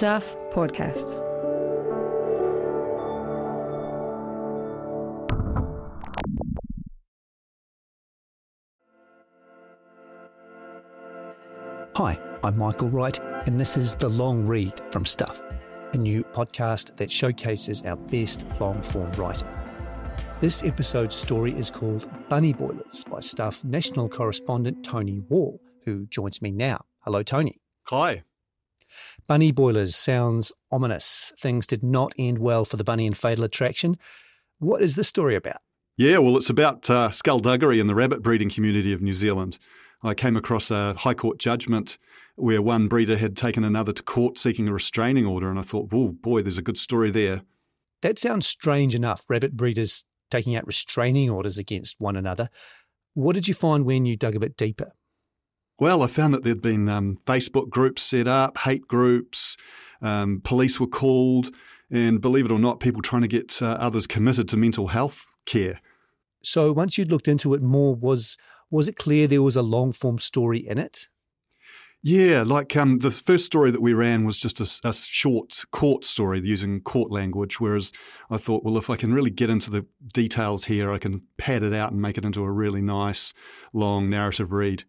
Stuff Podcasts. Hi, I'm Michael Wright, and this is The Long Read from Stuff, a new podcast that showcases our best long form writing. This episode's story is called Bunny Boilers by Stuff national correspondent Tony Wall, who joins me now. Hello, Tony. Hi. Bunny Boilers sounds ominous. Things did not end well for the bunny and fatal attraction. What is this story about? Yeah, well, it's about uh, skullduggery in the rabbit breeding community of New Zealand. I came across a High Court judgment where one breeder had taken another to court seeking a restraining order, and I thought, oh boy, there's a good story there. That sounds strange enough, rabbit breeders taking out restraining orders against one another. What did you find when you dug a bit deeper? Well, I found that there'd been um, Facebook groups set up, hate groups, um, police were called, and believe it or not, people trying to get uh, others committed to mental health care. So once you'd looked into it more, was was it clear there was a long form story in it? Yeah, like um, the first story that we ran was just a, a, short court story using court language, whereas I thought, well, if I can really get into the details here, I can pad it out and make it into a really nice, long narrative read.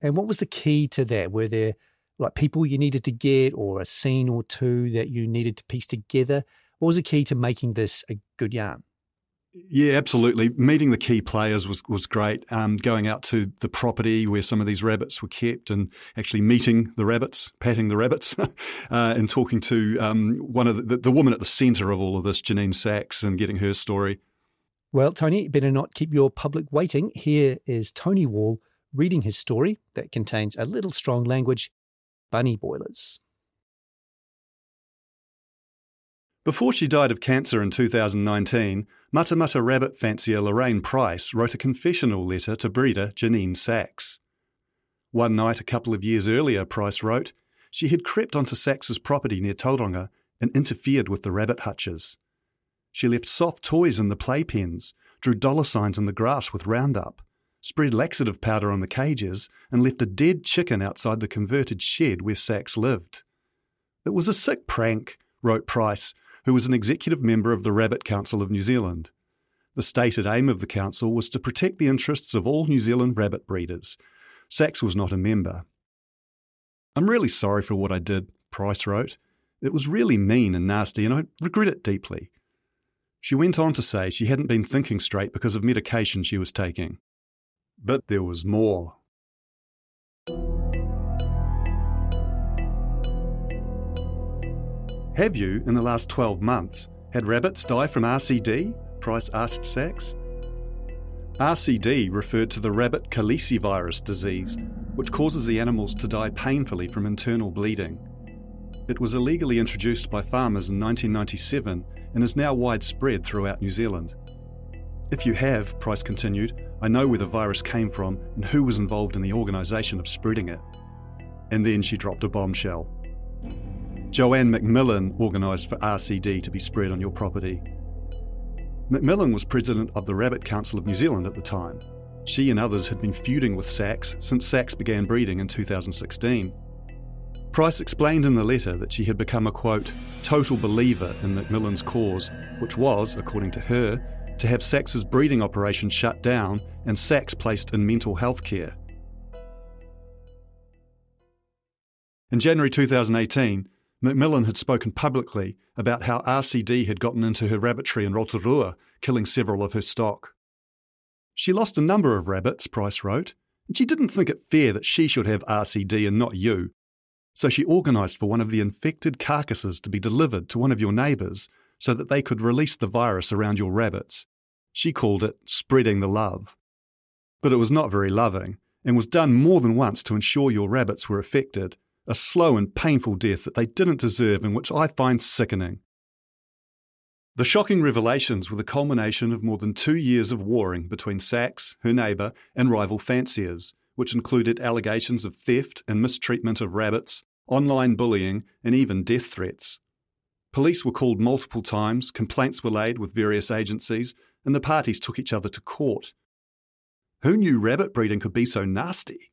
And what was the key to that? Were there like people you needed to get or a scene or two that you needed to piece together? What was the key to making this a good yarn? Yeah, absolutely. Meeting the key players was was great. Um, going out to the property where some of these rabbits were kept, and actually meeting the rabbits, patting the rabbits, uh, and talking to um, one of the, the woman at the centre of all of this, Janine Sachs, and getting her story. Well, Tony, better not keep your public waiting. Here is Tony Wall reading his story that contains a little strong language, bunny boilers. Before she died of cancer in 2019, Matamata rabbit fancier Lorraine Price wrote a confessional letter to breeder Janine Sachs. One night a couple of years earlier, Price wrote, she had crept onto Sachs's property near Tauranga and interfered with the rabbit hutches. She left soft toys in the playpens, drew dollar signs in the grass with Roundup, spread laxative powder on the cages, and left a dead chicken outside the converted shed where Sachs lived. It was a sick prank, wrote Price, who was an executive member of the Rabbit Council of New Zealand. The stated aim of the council was to protect the interests of all New Zealand rabbit breeders. Sachs was not a member. I'm really sorry for what I did, Price wrote. It was really mean and nasty, and I regret it deeply. She went on to say she hadn't been thinking straight because of medication she was taking. But there was more. Have you, in the last 12 months, had rabbits die from RCD? Price asked Sachs. RCD referred to the rabbit calicivirus disease, which causes the animals to die painfully from internal bleeding. It was illegally introduced by farmers in 1997 and is now widespread throughout New Zealand. If you have, Price continued, I know where the virus came from and who was involved in the organisation of spreading it. And then she dropped a bombshell. Joanne McMillan organised for RCD to be spread on your property. McMillan was president of the Rabbit Council of New Zealand at the time. She and others had been feuding with Sachs since Sachs began breeding in 2016. Price explained in the letter that she had become a quote, total believer in McMillan's cause, which was, according to her, to have Sachs's breeding operation shut down and Sachs placed in mental health care. In January 2018, McMillan had spoken publicly about how RCD had gotten into her rabbitry in Rotorua, killing several of her stock. She lost a number of rabbits, Price wrote, and she didn't think it fair that she should have RCD and not you. So she organised for one of the infected carcasses to be delivered to one of your neighbours so that they could release the virus around your rabbits. She called it spreading the love. But it was not very loving, and was done more than once to ensure your rabbits were affected a slow and painful death that they didn't deserve and which I find sickening. The shocking revelations were the culmination of more than two years of warring between Sachs, her neighbour, and rival fanciers, which included allegations of theft and mistreatment of rabbits, online bullying, and even death threats. Police were called multiple times, complaints were laid with various agencies, and the parties took each other to court. Who knew rabbit breeding could be so nasty?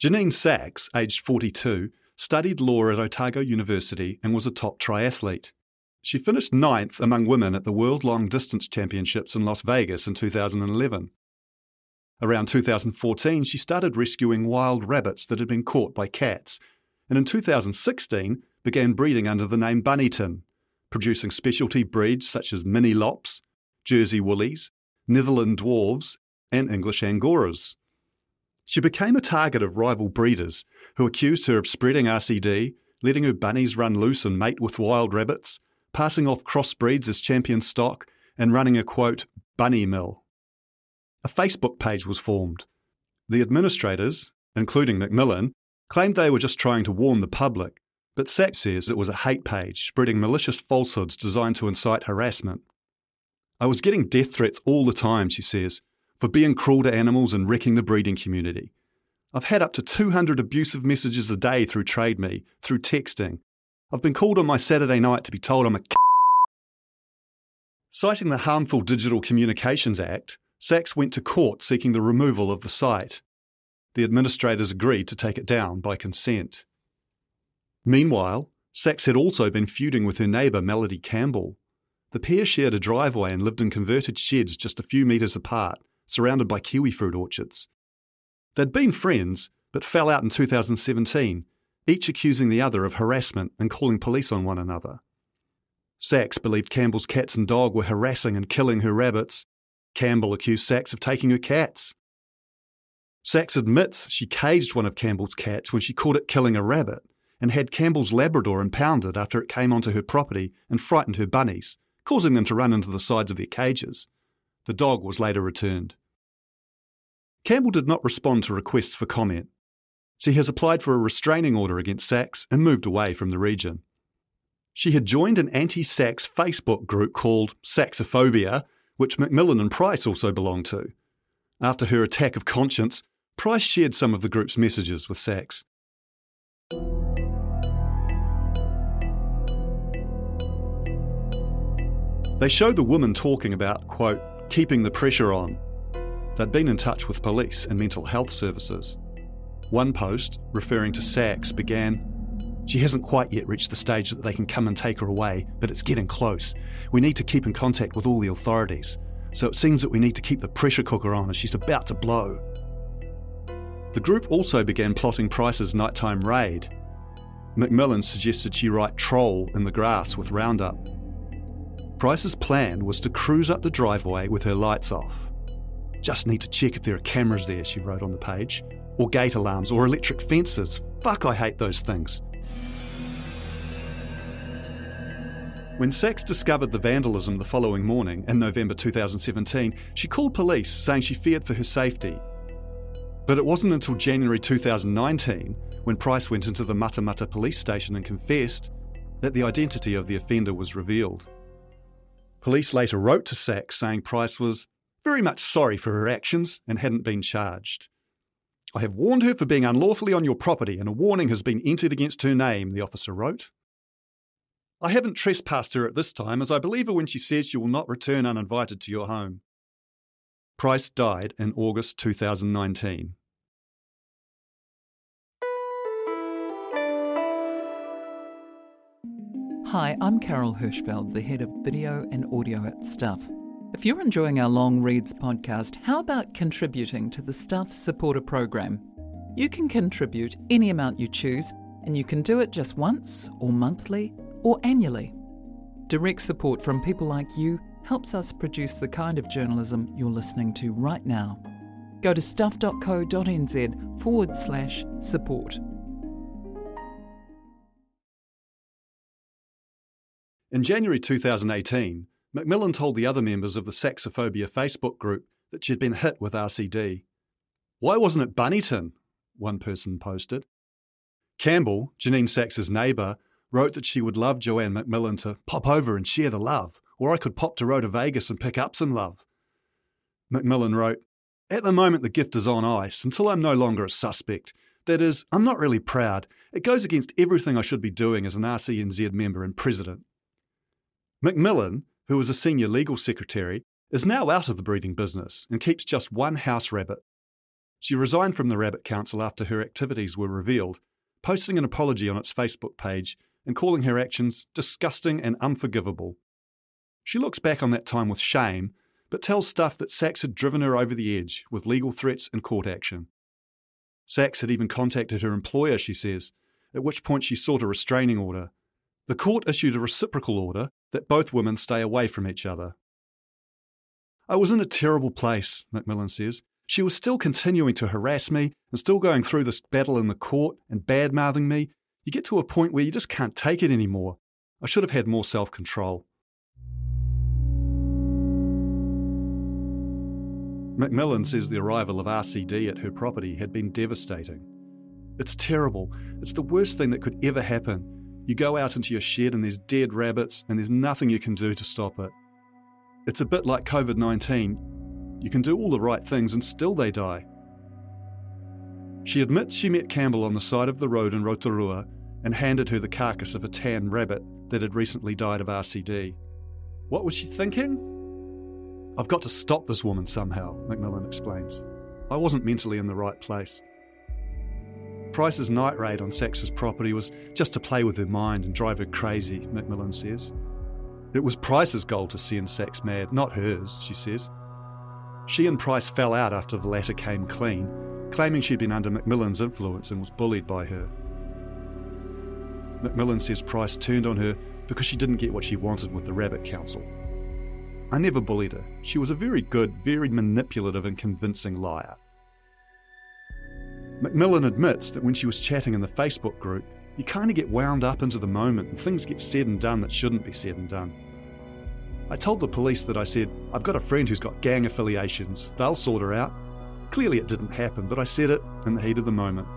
Janine Sachs, aged 42, studied law at Otago University and was a top triathlete. She finished ninth among women at the World Long Distance Championships in Las Vegas in 2011. Around 2014, she started rescuing wild rabbits that had been caught by cats, and in 2016 began breeding under the name Bunnyton, producing specialty breeds such as mini lops, Jersey woolies, Netherland dwarves, and English Angoras. She became a target of rival breeders who accused her of spreading RCD, letting her bunnies run loose and mate with wild rabbits, passing off crossbreeds as champion stock, and running a quote, bunny mill. A Facebook page was formed. The administrators, including McMillan, claimed they were just trying to warn the public, but Sachs says it was a hate page spreading malicious falsehoods designed to incite harassment. I was getting death threats all the time, she says, for being cruel to animals and wrecking the breeding community. I've had up to 200 abusive messages a day through TradeMe, through texting. I've been called on my Saturday night to be told I'm a c- Citing the Harmful Digital Communications Act, Sachs went to court seeking the removal of the site. The administrators agreed to take it down by consent. Meanwhile, Sachs had also been feuding with her neighbour Melody Campbell. The pair shared a driveway and lived in converted sheds just a few metres apart, surrounded by kiwi fruit orchards. They'd been friends, but fell out in 2017, each accusing the other of harassment and calling police on one another. Sachs believed Campbell's cats and dog were harassing and killing her rabbits. Campbell accused Sachs of taking her cats. Sachs admits she caged one of Campbell's cats when she caught it killing a rabbit and had Campbell's Labrador impounded after it came onto her property and frightened her bunnies, causing them to run into the sides of their cages. The dog was later returned. Campbell did not respond to requests for comment. She has applied for a restraining order against Sachs and moved away from the region. She had joined an anti Sachs Facebook group called Saxophobia, which McMillan and Price also belonged to. After her attack of conscience, Price shared some of the group's messages with Sachs. They showed the woman talking about, quote, keeping the pressure on. They'd been in touch with police and mental health services. One post, referring to Sachs, began She hasn't quite yet reached the stage that they can come and take her away, but it's getting close. We need to keep in contact with all the authorities. So it seems that we need to keep the pressure cooker on as she's about to blow. The group also began plotting Price's nighttime raid. McMillan suggested she write troll in the grass with Roundup. Price's plan was to cruise up the driveway with her lights off. Just need to check if there are cameras there, she wrote on the page, or gate alarms, or electric fences. Fuck, I hate those things. When Sachs discovered the vandalism the following morning, in November 2017, she called police saying she feared for her safety. But it wasn't until January 2019, when Price went into the Matamata police station and confessed, that the identity of the offender was revealed. Police later wrote to Sachs saying Price was very much sorry for her actions and hadn't been charged. I have warned her for being unlawfully on your property, and a warning has been entered against her name, the officer wrote. I haven't trespassed her at this time, as I believe her when she says she will not return uninvited to your home. Price died in August 2019. Hi, I'm Carol Hirschfeld, the head of video and audio at Stuff. If you're enjoying our Long Reads podcast, how about contributing to the Stuff supporter program? You can contribute any amount you choose, and you can do it just once, or monthly, or annually. Direct support from people like you helps us produce the kind of journalism you're listening to right now. Go to stuff.co.nz forward slash support. In January 2018, McMillan told the other members of the Saxophobia Facebook group that she'd been hit with RCD. Why wasn't it Bunnyton? One person posted. Campbell, Janine Sachs's neighbour, wrote that she would love Joanne McMillan to pop over and share the love, or I could pop to Rotovegas and pick up some love. McMillan wrote, At the moment, the gift is on ice until I'm no longer a suspect. That is, I'm not really proud. It goes against everything I should be doing as an RCNZ member and president. McMillan, who was a senior legal secretary, is now out of the breeding business and keeps just one house rabbit. She resigned from the Rabbit Council after her activities were revealed, posting an apology on its Facebook page and calling her actions disgusting and unforgivable. She looks back on that time with shame, but tells Stuff that Sachs had driven her over the edge with legal threats and court action. Sachs had even contacted her employer, she says, at which point she sought a restraining order. The court issued a reciprocal order that both women stay away from each other. I was in a terrible place, McMillan says. She was still continuing to harass me and still going through this battle in the court and bad mouthing me. You get to a point where you just can't take it anymore. I should have had more self control. McMillan says the arrival of RCD at her property had been devastating. It's terrible. It's the worst thing that could ever happen. You go out into your shed and there's dead rabbits and there's nothing you can do to stop it. It's a bit like COVID 19. You can do all the right things and still they die. She admits she met Campbell on the side of the road in Rotorua and handed her the carcass of a tan rabbit that had recently died of RCD. What was she thinking? I've got to stop this woman somehow, McMillan explains. I wasn't mentally in the right place. Price's night raid on Sachs's property was just to play with her mind and drive her crazy, McMillan says. It was Price's goal to send Sachs mad, not hers, she says. She and Price fell out after the latter came clean, claiming she'd been under McMillan's influence and was bullied by her. McMillan says Price turned on her because she didn't get what she wanted with the Rabbit Council. I never bullied her. She was a very good, very manipulative and convincing liar. McMillan admits that when she was chatting in the Facebook group, you kind of get wound up into the moment and things get said and done that shouldn't be said and done. I told the police that I said, I've got a friend who's got gang affiliations, they'll sort her out. Clearly it didn't happen, but I said it in the heat of the moment.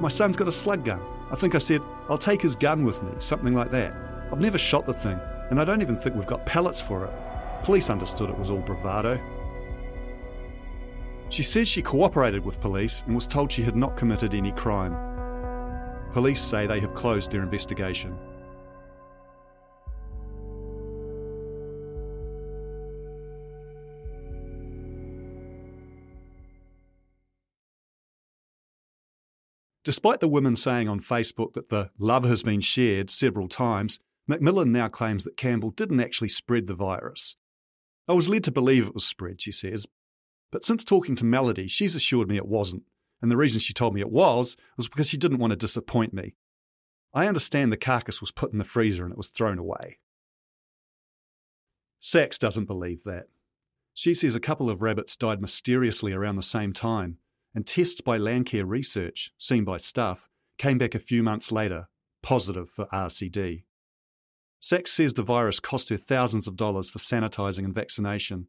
My son's got a slug gun. I think I said, I'll take his gun with me, something like that. I've never shot the thing, and I don't even think we've got pellets for it. Police understood it was all bravado. She says she cooperated with police and was told she had not committed any crime. Police say they have closed their investigation. Despite the women saying on Facebook that the love has been shared several times, McMillan now claims that Campbell didn't actually spread the virus. I was led to believe it was spread, she says, but since talking to Melody, she's assured me it wasn't. And the reason she told me it was was because she didn't want to disappoint me. I understand the carcass was put in the freezer and it was thrown away. Sachs doesn't believe that. She says a couple of rabbits died mysteriously around the same time, and tests by Landcare Research, seen by Stuff, came back a few months later, positive for RCD. Sachs says the virus cost her thousands of dollars for sanitising and vaccination.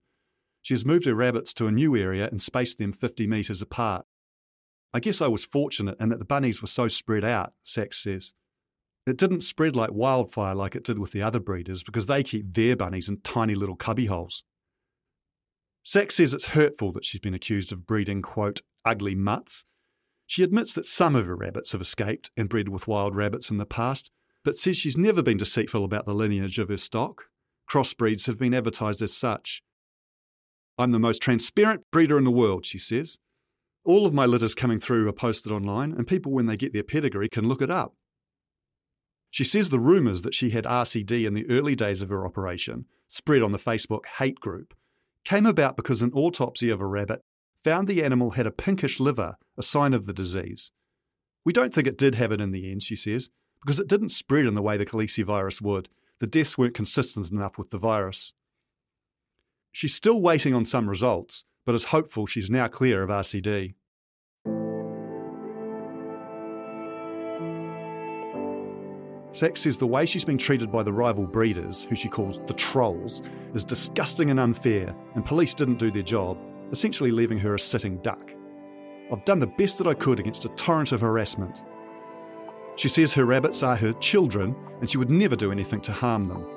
She has moved her rabbits to a new area and spaced them 50 metres apart. I guess I was fortunate in that the bunnies were so spread out, Sachs says. It didn't spread like wildfire like it did with the other breeders because they keep their bunnies in tiny little cubbyholes. Sachs says it's hurtful that she's been accused of breeding, quote, ugly mutts. She admits that some of her rabbits have escaped and bred with wild rabbits in the past, but says she's never been deceitful about the lineage of her stock. Crossbreeds have been advertised as such. I'm the most transparent breeder in the world, she says. All of my litters coming through are posted online, and people, when they get their pedigree, can look it up. She says the rumours that she had RCD in the early days of her operation, spread on the Facebook hate group, came about because an autopsy of a rabbit found the animal had a pinkish liver, a sign of the disease. We don't think it did have it in the end, she says, because it didn't spread in the way the calicivirus would. The deaths weren't consistent enough with the virus. She's still waiting on some results, but is hopeful she's now clear of RCD. Sachs says the way she's been treated by the rival breeders, who she calls the trolls, is disgusting and unfair, and police didn't do their job, essentially leaving her a sitting duck. I've done the best that I could against a torrent of harassment. She says her rabbits are her children and she would never do anything to harm them.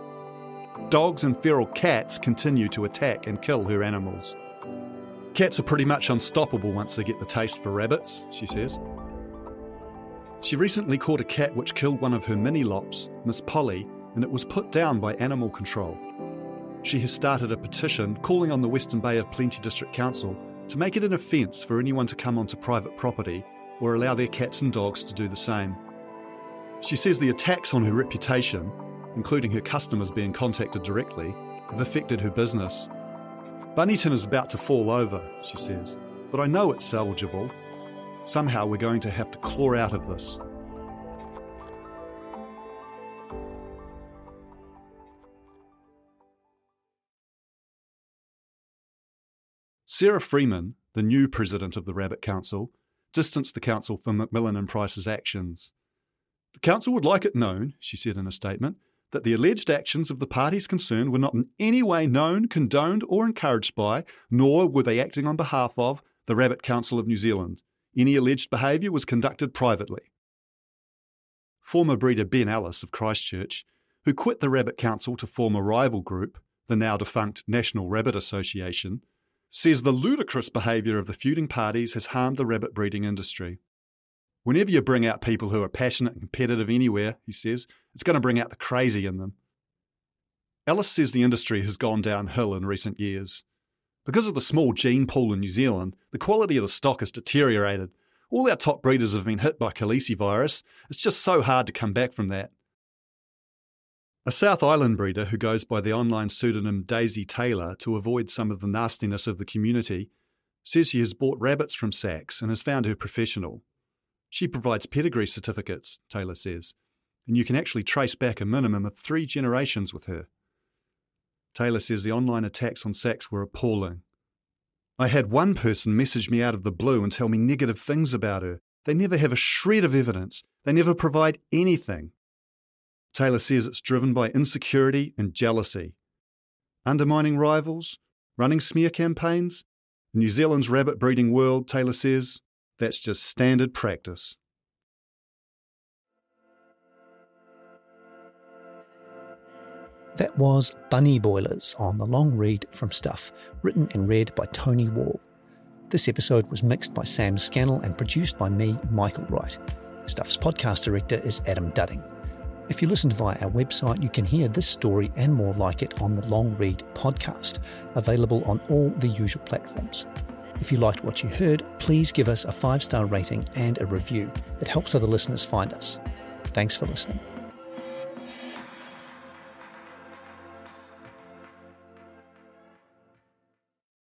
Dogs and feral cats continue to attack and kill her animals. Cats are pretty much unstoppable once they get the taste for rabbits, she says. She recently caught a cat which killed one of her mini lops, Miss Polly, and it was put down by animal control. She has started a petition calling on the Western Bay of Plenty District Council to make it an offence for anyone to come onto private property or allow their cats and dogs to do the same. She says the attacks on her reputation, including her customers being contacted directly, have affected her business. Bunnyton is about to fall over, she says, but I know it's salvageable. Somehow we're going to have to claw out of this. Sarah Freeman, the new president of the Rabbit Council, distanced the council from McMillan and Price's actions. The council would like it known, she said in a statement, that the alleged actions of the parties concerned were not in any way known, condoned, or encouraged by, nor were they acting on behalf of, the Rabbit Council of New Zealand. Any alleged behaviour was conducted privately. Former breeder Ben Ellis of Christchurch, who quit the Rabbit Council to form a rival group, the now defunct National Rabbit Association, says the ludicrous behaviour of the feuding parties has harmed the rabbit breeding industry. Whenever you bring out people who are passionate and competitive anywhere, he says, it's going to bring out the crazy in them. Ellis says the industry has gone downhill in recent years. Because of the small gene pool in New Zealand, the quality of the stock has deteriorated. All our top breeders have been hit by calicivirus. It's just so hard to come back from that. A South Island breeder who goes by the online pseudonym Daisy Taylor to avoid some of the nastiness of the community says she has bought rabbits from Sachs and has found her professional. She provides pedigree certificates, Taylor says, and you can actually trace back a minimum of three generations with her. Taylor says the online attacks on Sachs were appalling. I had one person message me out of the blue and tell me negative things about her. They never have a shred of evidence, they never provide anything. Taylor says it's driven by insecurity and jealousy. Undermining rivals, running smear campaigns. New Zealand's rabbit breeding world, Taylor says, that's just standard practice. That was Bunny Boilers on the long read from Stuff, written and read by Tony Wall. This episode was mixed by Sam Scannell and produced by me, Michael Wright. Stuff's podcast director is Adam Dudding. If you listen via our website, you can hear this story and more like it on the Long Read podcast, available on all the usual platforms. If you liked what you heard, please give us a five star rating and a review. It helps other listeners find us. Thanks for listening.